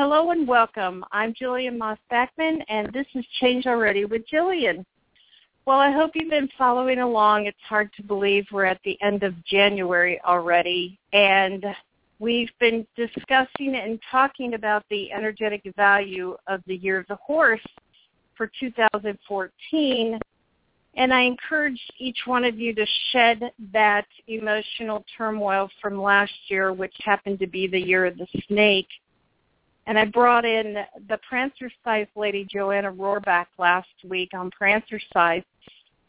Hello and welcome. I'm Jillian Moss Backman, and this is Change Already with Jillian. Well, I hope you've been following along. It's hard to believe we're at the end of January already, and we've been discussing and talking about the energetic value of the year of the horse for 2014. And I encourage each one of you to shed that emotional turmoil from last year, which happened to be the year of the snake and I brought in the Prancer Size lady, Joanna Rohrback, last week on Prancer Size.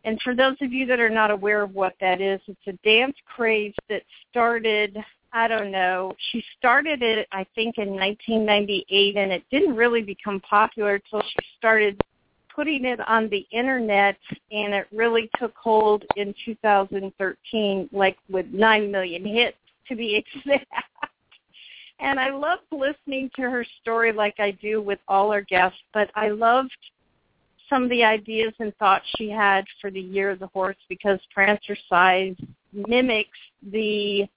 And for those of you that are not aware of what that is, it's a dance craze that started, I don't know, she started it, I think, in 1998, and it didn't really become popular until she started putting it on the internet, and it really took hold in 2013, like with 9 million hits to be exact. And I loved listening to her story like I do with all our guests, but I loved some of the ideas and thoughts she had for the year of the horse because Prancer size mimics the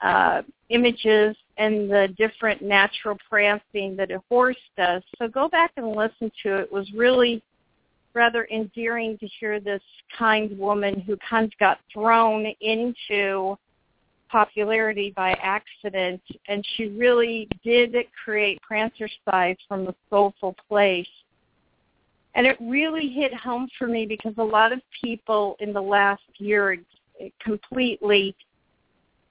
uh, images and the different natural prancing that a horse does. So go back and listen to it. It was really rather endearing to hear this kind woman who kind of got thrown into popularity by accident, and she really did create Prancer Size from a soulful place. And it really hit home for me because a lot of people in the last year completely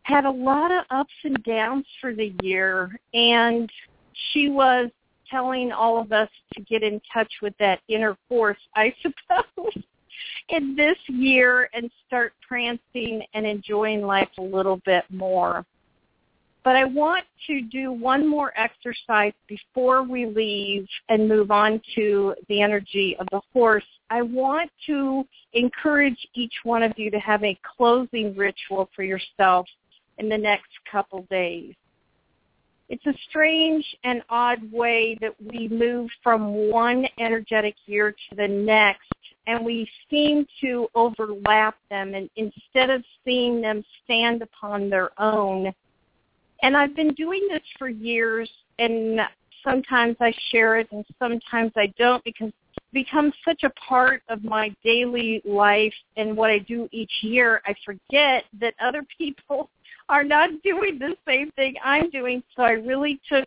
had a lot of ups and downs for the year, and she was telling all of us to get in touch with that inner force, I suppose in this year and start prancing and enjoying life a little bit more. But I want to do one more exercise before we leave and move on to the energy of the horse. I want to encourage each one of you to have a closing ritual for yourself in the next couple days. It's a strange and odd way that we move from one energetic year to the next and we seem to overlap them and instead of seeing them stand upon their own. And I've been doing this for years and sometimes I share it and sometimes I don't because it becomes such a part of my daily life and what I do each year. I forget that other people are not doing the same thing I'm doing. So I really took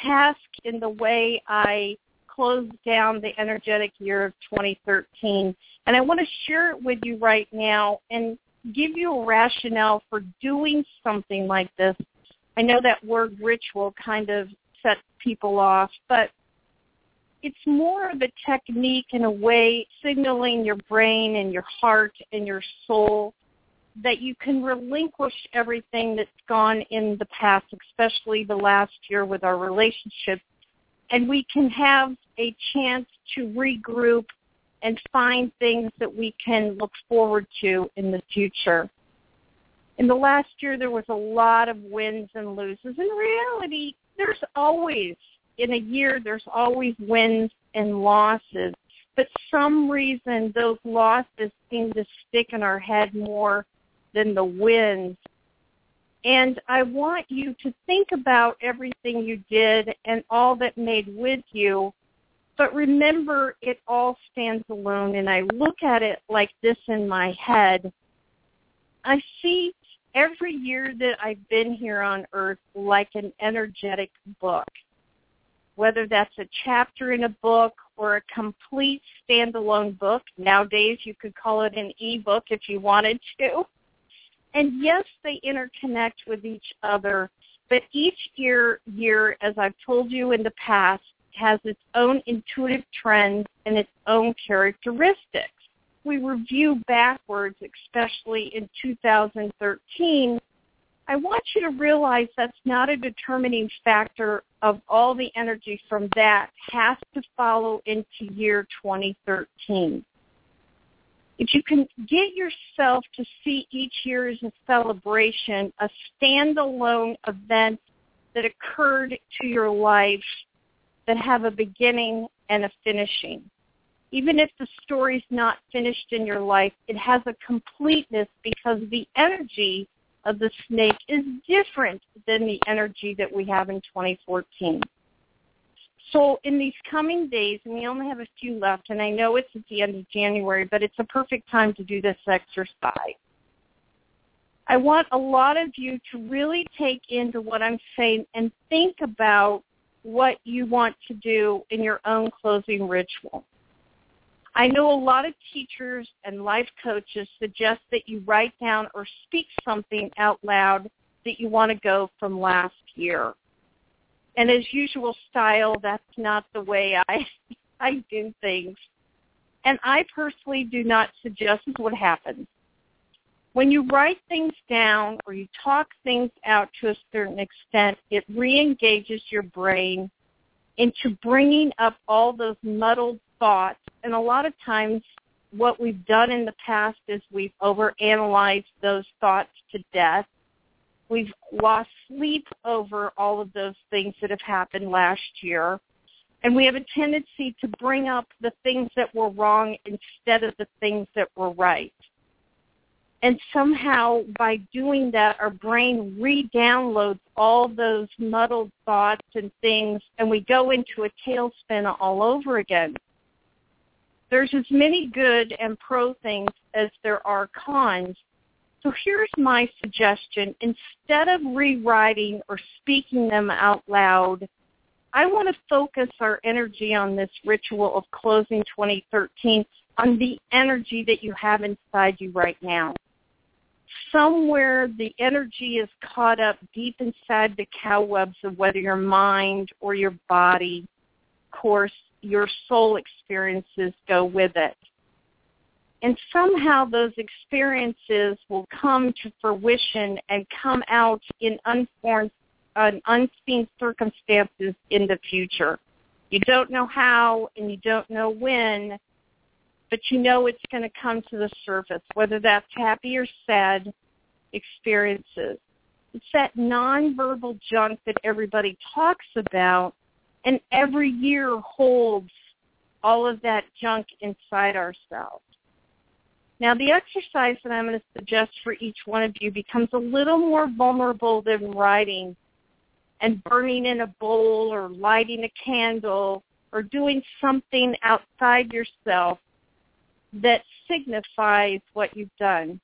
task in the way I close down the energetic year of 2013. And I want to share it with you right now and give you a rationale for doing something like this. I know that word ritual kind of sets people off, but it's more of a technique in a way signaling your brain and your heart and your soul that you can relinquish everything that's gone in the past, especially the last year with our relationship, and we can have a chance to regroup and find things that we can look forward to in the future. In the last year, there was a lot of wins and loses. In reality, there's always, in a year, there's always wins and losses. But some reason those losses seem to stick in our head more than the wins. And I want you to think about everything you did and all that made with you but remember, it all stands alone, and I look at it like this in my head. I see every year that I've been here on earth like an energetic book, whether that's a chapter in a book or a complete standalone book. Nowadays, you could call it an e-book if you wanted to. And yes, they interconnect with each other, But each year, year, as I've told you in the past, has its own intuitive trends and its own characteristics. We review backwards, especially in 2013. I want you to realize that's not a determining factor of all the energy from that has to follow into year 2013 if you can get yourself to see each year as a celebration, a standalone event that occurred to your life that have a beginning and a finishing. Even if the story's not finished in your life, it has a completeness because the energy of the snake is different than the energy that we have in 2014. So in these coming days, and we only have a few left, and I know it's at the end of January, but it's a perfect time to do this exercise. I want a lot of you to really take into what I'm saying and think about what you want to do in your own closing ritual. I know a lot of teachers and life coaches suggest that you write down or speak something out loud that you want to go from last year. And as usual style, that's not the way I I do things. And I personally do not suggest what happens. When you write things down or you talk things out to a certain extent, it re-engages your brain into bringing up all those muddled thoughts. And a lot of times what we've done in the past is we've overanalyzed those thoughts to death We've lost sleep over all of those things that have happened last year. And we have a tendency to bring up the things that were wrong instead of the things that were right. And somehow by doing that, our brain re-downloads all those muddled thoughts and things, and we go into a tailspin all over again. There's as many good and pro things as there are cons, so here's my suggestion. Instead of rewriting or speaking them out loud, I want to focus our energy on this ritual of closing 2013 on the energy that you have inside you right now. Somewhere the energy is caught up deep inside the cobwebs of whether your mind or your body. Of course, your soul experiences go with it. And somehow those experiences will come to fruition and come out in unformed, uh, unseen circumstances in the future. You don't know how and you don't know when, but you know it's going to come to the surface, whether that's happy or sad experiences. It's that nonverbal junk that everybody talks about, and every year holds all of that junk inside ourselves. Now, the exercise that I'm going to suggest for each one of you becomes a little more vulnerable than writing and burning in a bowl or lighting a candle or doing something outside yourself that signifies what you've done.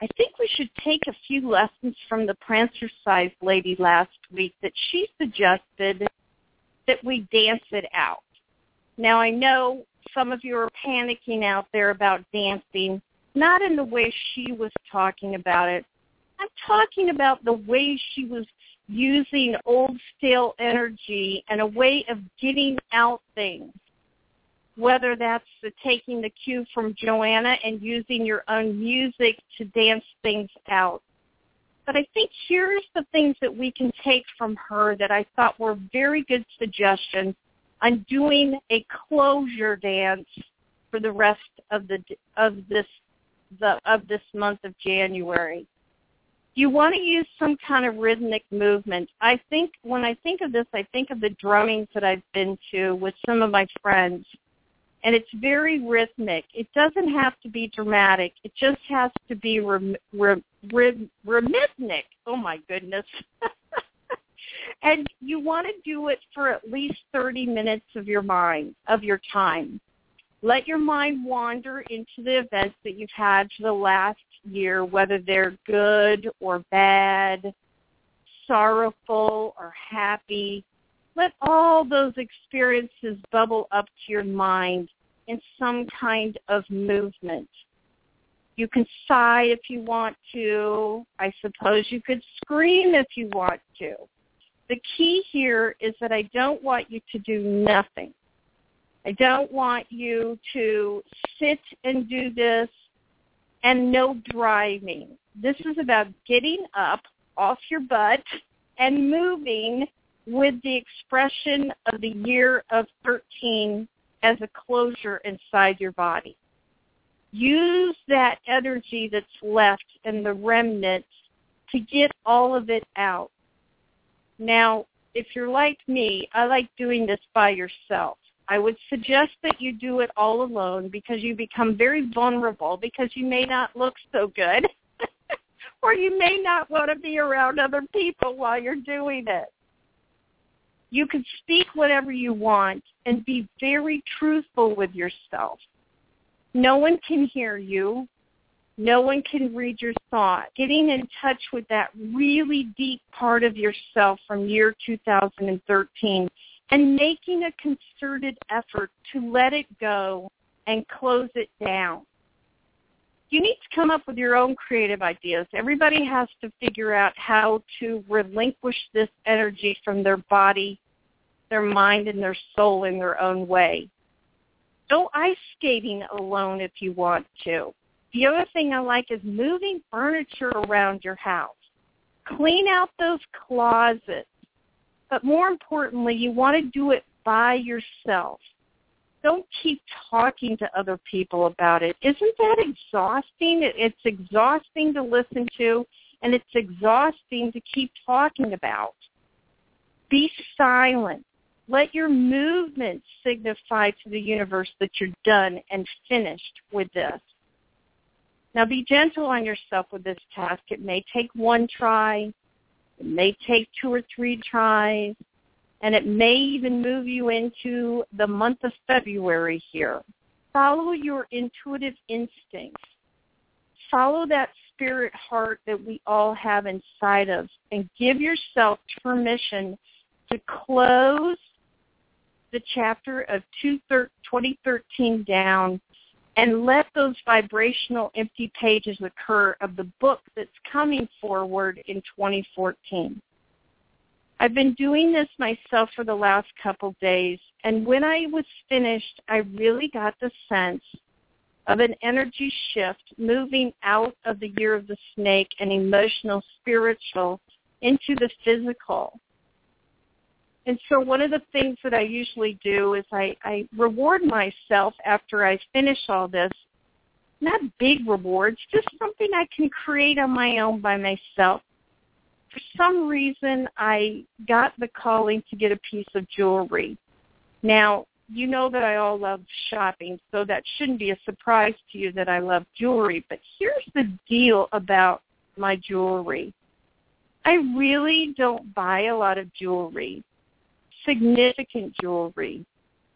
I think we should take a few lessons from the Prancercise lady last week that she suggested that we dance it out. Now I know some of you are panicking out there about dancing, not in the way she was talking about it. I'm talking about the way she was using old stale energy and a way of getting out things. Whether that's the taking the cue from Joanna and using your own music to dance things out. But I think here's the things that we can take from her that I thought were very good suggestions I'm doing a closure dance for the rest of the of this the of this month of January. You want to use some kind of rhythmic movement. I think when I think of this, I think of the drummings that I've been to with some of my friends, and it's very rhythmic. It doesn't have to be dramatic. It just has to be rhythmic. Oh my goodness. and you want to do it for at least 30 minutes of your mind, of your time. Let your mind wander into the events that you've had for the last year, whether they're good or bad, sorrowful or happy. Let all those experiences bubble up to your mind in some kind of movement. You can sigh if you want to. I suppose you could scream if you want to. The key here is that I don't want you to do nothing. I don't want you to sit and do this and no driving. This is about getting up off your butt and moving with the expression of the year of 13 as a closure inside your body. Use that energy that's left and the remnants to get all of it out. Now, if you're like me, I like doing this by yourself. I would suggest that you do it all alone because you become very vulnerable because you may not look so good or you may not want to be around other people while you're doing it. You can speak whatever you want and be very truthful with yourself. No one can hear you. No one can read your thought. Getting in touch with that really deep part of yourself from year 2013 and making a concerted effort to let it go and close it down. You need to come up with your own creative ideas. Everybody has to figure out how to relinquish this energy from their body, their mind, and their soul in their own way. Go ice skating alone if you want to. The other thing I like is moving furniture around your house. Clean out those closets. But more importantly, you want to do it by yourself. Don't keep talking to other people about it. Isn't that exhausting? It's exhausting to listen to, and it's exhausting to keep talking about. Be silent. Let your movement signify to the universe that you're done and finished with this. Now be gentle on yourself with this task. It may take one try. It may take two or three tries, and it may even move you into the month of February here. Follow your intuitive instincts. Follow that spirit heart that we all have inside us and give yourself permission to close the chapter of 2013 down and let those vibrational empty pages occur of the book that's coming forward in 2014. I've been doing this myself for the last couple days, and when I was finished, I really got the sense of an energy shift moving out of the year of the snake and emotional, spiritual into the physical. And so one of the things that I usually do is I, I reward myself after I finish all this. Not big rewards, just something I can create on my own by myself. For some reason, I got the calling to get a piece of jewelry. Now, you know that I all love shopping, so that shouldn't be a surprise to you that I love jewelry. But here's the deal about my jewelry. I really don't buy a lot of jewelry significant jewelry.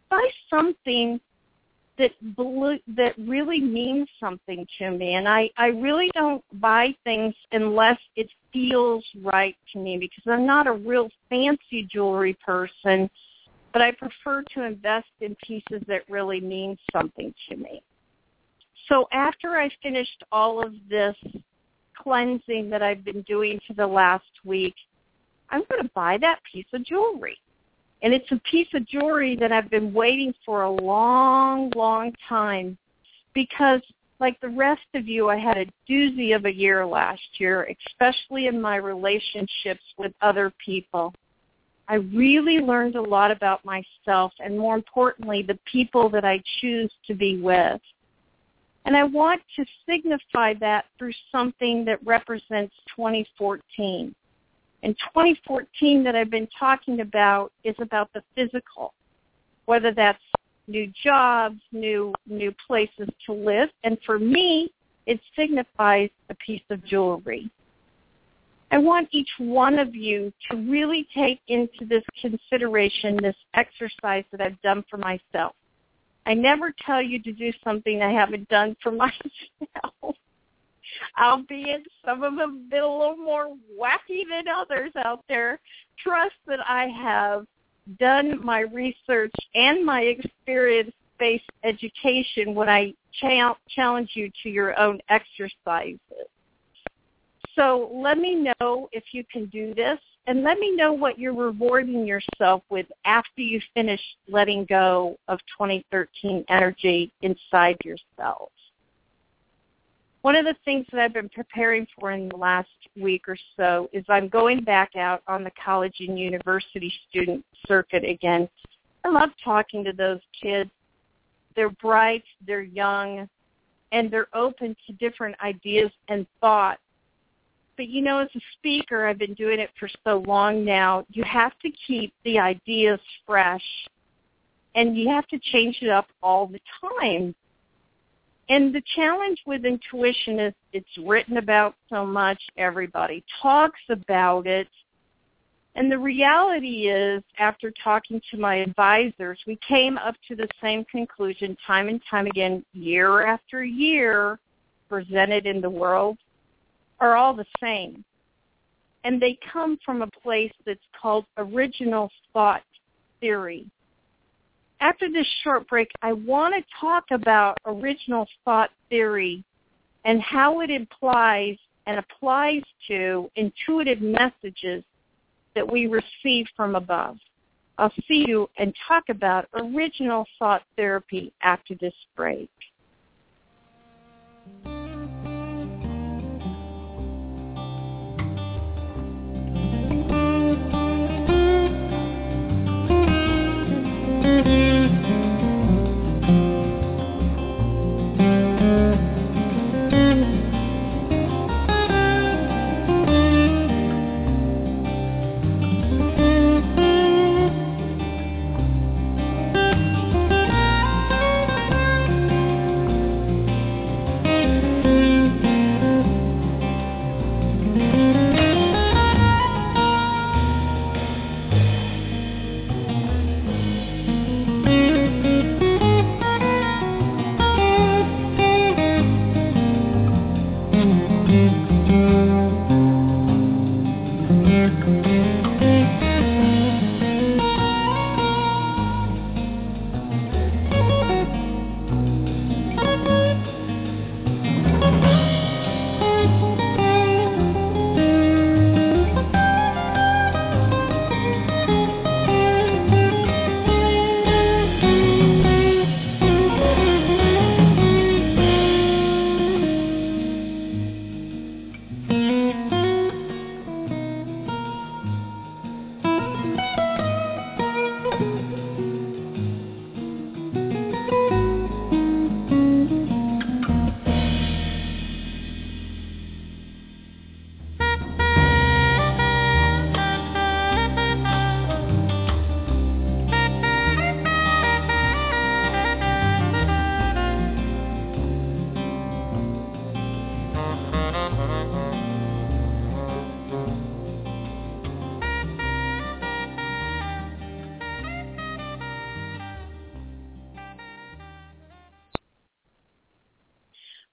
Buy something that that really means something to me, and I I really don't buy things unless it feels right to me because I'm not a real fancy jewelry person, but I prefer to invest in pieces that really mean something to me. So after I finished all of this cleansing that I've been doing for the last week, I'm going to buy that piece of jewelry. And it's a piece of jewelry that I've been waiting for a long, long time because like the rest of you, I had a doozy of a year last year, especially in my relationships with other people. I really learned a lot about myself and more importantly, the people that I choose to be with. And I want to signify that through something that represents 2014 in 2014 that I've been talking about is about the physical, whether that's new jobs, new new places to live, and for me, it signifies a piece of jewelry. I want each one of you to really take into this consideration this exercise that I've done for myself. I never tell you to do something I haven't done for myself albeit some of them been a little more wacky than others out there. Trust that I have done my research and my experience-based education when I challenge you to your own exercises. So let me know if you can do this and let me know what you're rewarding yourself with after you finish letting go of 2013 energy inside yourself. One of the things that I've been preparing for in the last week or so is I'm going back out on the college and university student circuit again. I love talking to those kids. They're bright, they're young, and they're open to different ideas and thoughts but you know, as a speaker, I've been doing it for so long now, you have to keep the ideas fresh and you have to change it up all the time. And the challenge with intuition is it's written about so much, everybody talks about it. And the reality is, after talking to my advisors, we came up to the same conclusion time and time again, year after year, presented in the world are all the same. And they come from a place that's called original thought theory. After this short break, I want to talk about original thought theory and how it implies and applies to intuitive messages that we receive from above. I'll see you and talk about original thought therapy after this break.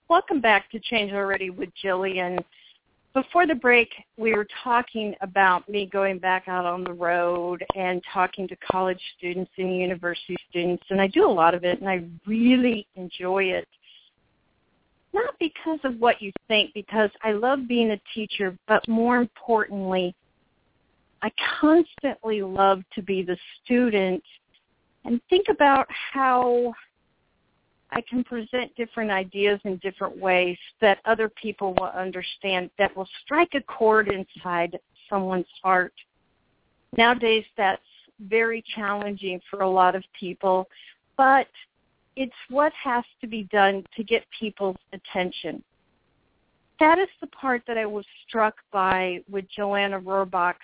Welcome back to Change Already with Jillian. Before the break, we were talking about me going back out on the road and talking to college students and university students, and I do a lot of it, and I really enjoy it. Not because of what you think, because I love being a teacher, but more importantly, I constantly love to be the student and think about how I can present different ideas in different ways that other people will understand that will strike a chord inside someone's heart. Nowadays that's very challenging for a lot of people, but it's what has to be done to get people's attention. That is the part that I was struck by with Joanna Rohrback's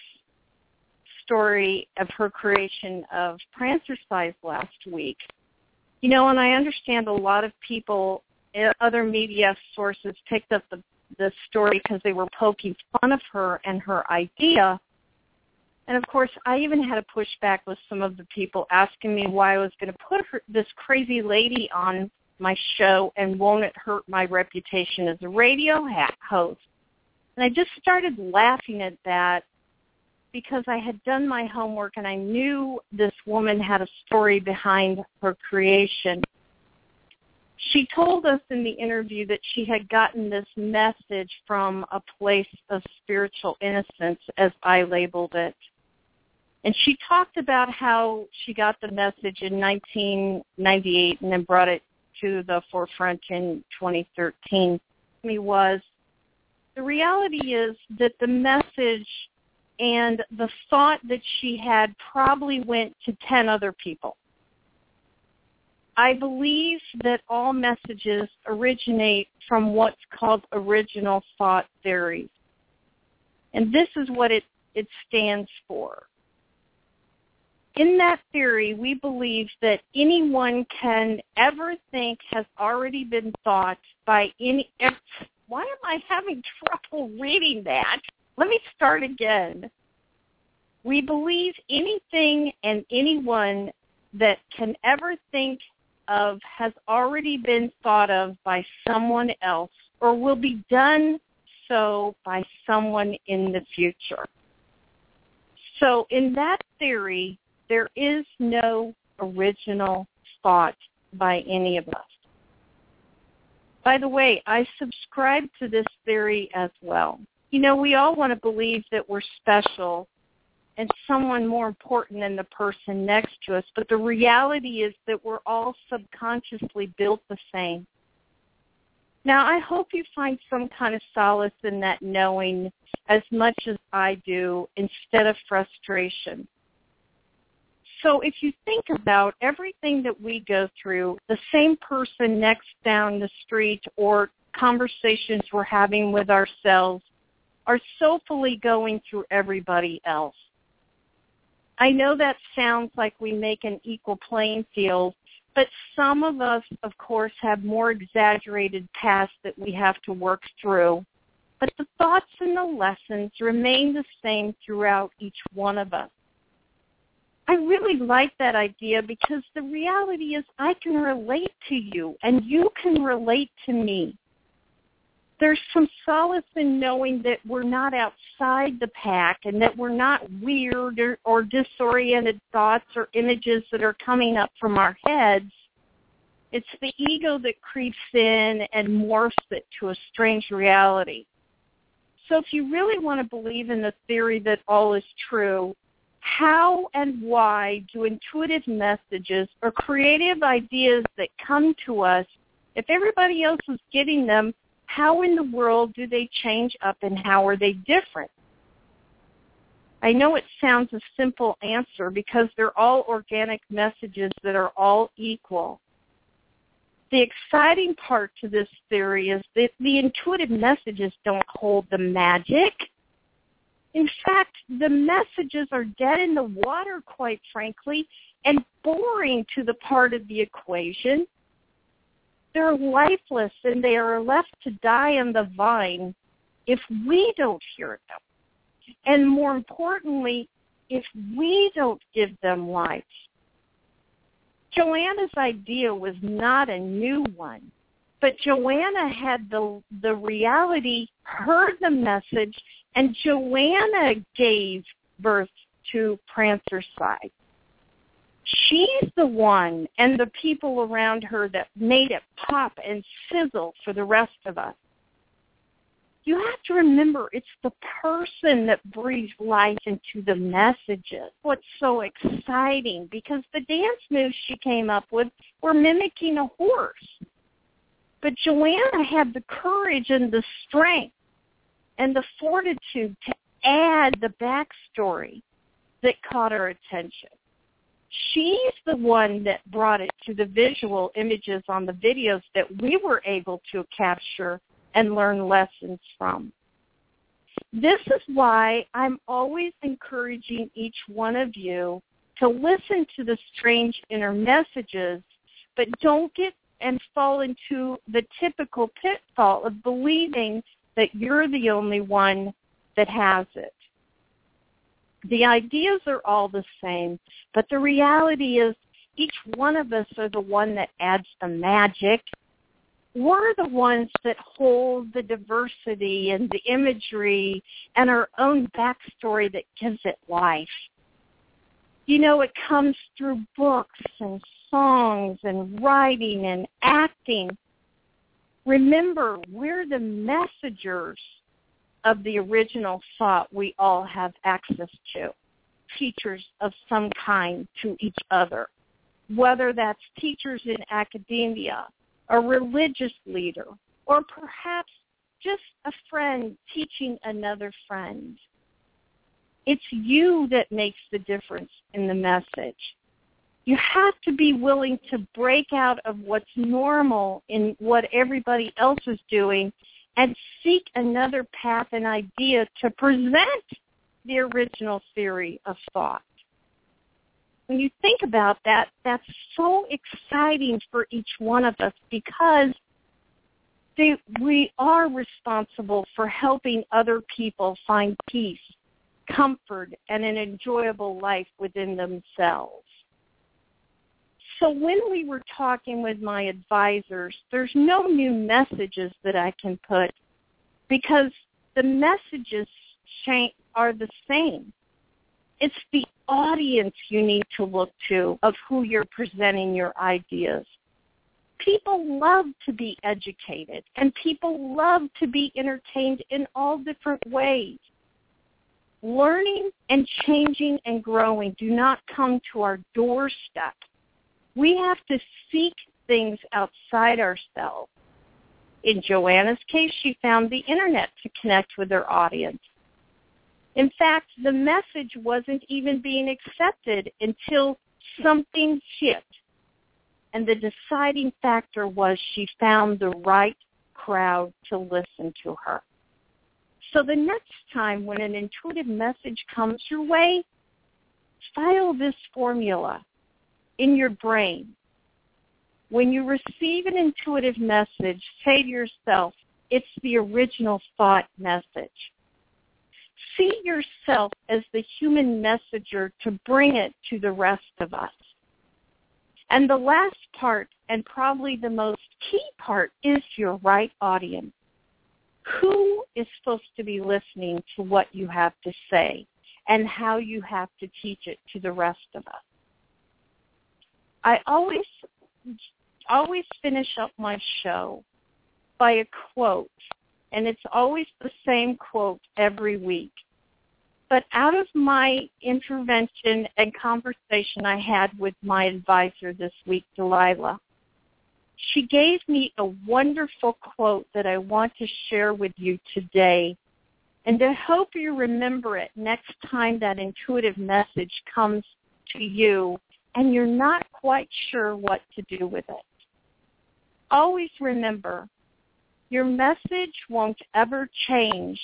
story of her creation of Prancercise last week. You know, and I understand a lot of people, eh, other media sources picked up the, the story because they were poking fun of her and her idea. And of course, I even had a pushback with some of the people asking me why I was going to put her, this crazy lady on my show and won't it hurt my reputation as a radio host. And I just started laughing at that because I had done my homework and I knew this woman had a story behind her creation. she told us in the interview that she had gotten this message from a place of spiritual innocence, as I labeled it. And she talked about how she got the message in 1998 and then brought it to the forefront in 2013. Me was the reality is that the message and the thought that she had probably went to 10 other people. I believe that all messages originate from what's called original thought theory. And this is what it, it stands for. In that theory, we believe that anyone can ever think has already been thought by any. Why am I having trouble reading that? Let me start again. We believe anything and anyone that can ever think of has already been thought of by someone else or will be done so by someone in the future. So in that theory, there is no original thought by any of us. By the way, I subscribe to this theory as well. You know, we all want to believe that we're special and someone more important than the person next to us. But the reality is that we're all subconsciously built the same. Now, I hope you find some kind of solace in that knowing as much as I do instead of frustration. So if you think about everything that we go through, the same person next down the street or conversations we're having with ourselves are soulfully going through everybody else. I know that sounds like we make an equal playing field, but some of us, of course, have more exaggerated pasts that we have to work through. But the thoughts and the lessons remain the same throughout each one of us. I really like that idea because the reality is I can relate to you and you can relate to me there's some solace in knowing that we're not outside the pack and that we're not weird or, or disoriented thoughts or images that are coming up from our heads. It's the ego that creeps in and morphs it to a strange reality. So if you really want to believe in the theory that all is true, how and why do intuitive messages or creative ideas that come to us, if everybody else is getting them, how in the world do they change up and how are they different? I know it sounds a simple answer because they're all organic messages that are all equal. The exciting part to this theory is that the intuitive messages don't hold the magic. In fact, the messages are dead in the water, quite frankly, and boring to the part of the equation they're lifeless and they are left to die on the vine if we don't hear them. And more importantly, if we don't give them life. Joanna's idea was not a new one, but Joanna had the the reality, heard the message, and Joanna gave birth to Prancer's Side she's the one and the people around her that made it pop and sizzle for the rest of us. You have to remember it's the person that breathes life into the messages. What's so exciting because the dance moves she came up with were mimicking a horse. But Joanna had the courage and the strength and the fortitude to add the backstory that caught our attention she's the one that brought it to the visual images on the videos that we were able to capture and learn lessons from. This is why I'm always encouraging each one of you to listen to the strange inner messages, but don't get and fall into the typical pitfall of believing that you're the only one that has it the ideas are all the same, but the reality is each one of us are the one that adds the magic. We're the ones that hold the diversity and the imagery and our own backstory that gives it life. You know, it comes through books and songs and writing and acting. Remember, we're the messengers of the original thought we all have access to, teachers of some kind to each other, whether that's teachers in academia, a religious leader, or perhaps just a friend teaching another friend. It's you that makes the difference in the message. You have to be willing to break out of what's normal in what everybody else is doing and seek another path and idea to present the original theory of thought. When you think about that, that's so exciting for each one of us because they, we are responsible for helping other people find peace, comfort, and an enjoyable life within themselves. So when we were talking with my advisors, there's no new messages that I can put because the messages are the same. It's the audience you need to look to of who you're presenting your ideas. People love to be educated and people love to be entertained in all different ways. Learning and changing and growing do not come to our doorstep we have to seek things outside ourselves. In Joanna's case, she found the internet to connect with her audience. In fact, the message wasn't even being accepted until something hit. And the deciding factor was she found the right crowd to listen to her. So the next time when an intuitive message comes your way, file this formula in your brain. When you receive an intuitive message, say to yourself, it's the original thought message. See yourself as the human messenger to bring it to the rest of us. And the last part, and probably the most key part, is your right audience. Who is supposed to be listening to what you have to say and how you have to teach it to the rest of us? I always always finish up my show by a quote, and it's always the same quote every week. But out of my intervention and conversation I had with my advisor this week, Delilah, she gave me a wonderful quote that I want to share with you today. And I hope you remember it next time that intuitive message comes to you and you're not quite sure what to do with it. Always remember, your message won't ever change,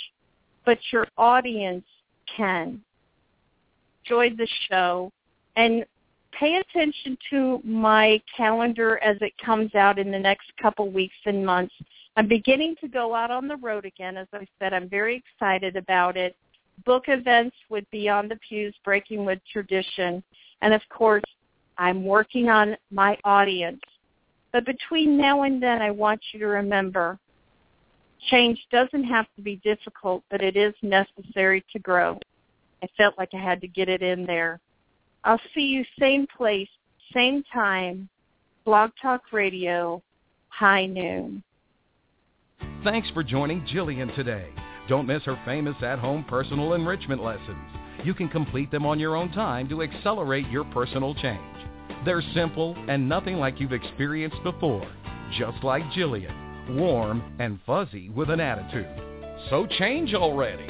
but your audience can. Enjoy the show and pay attention to my calendar as it comes out in the next couple weeks and months. I'm beginning to go out on the road again. As I said, I'm very excited about it. Book events with Beyond the Pews, Breaking with Tradition, and of course, I'm working on my audience. But between now and then, I want you to remember change doesn't have to be difficult, but it is necessary to grow. I felt like I had to get it in there. I'll see you same place, same time, Blog Talk Radio, high noon. Thanks for joining Jillian today. Don't miss her famous at-home personal enrichment lessons. You can complete them on your own time to accelerate your personal change. They're simple and nothing like you've experienced before, just like Jillian, warm and fuzzy with an attitude. So change already.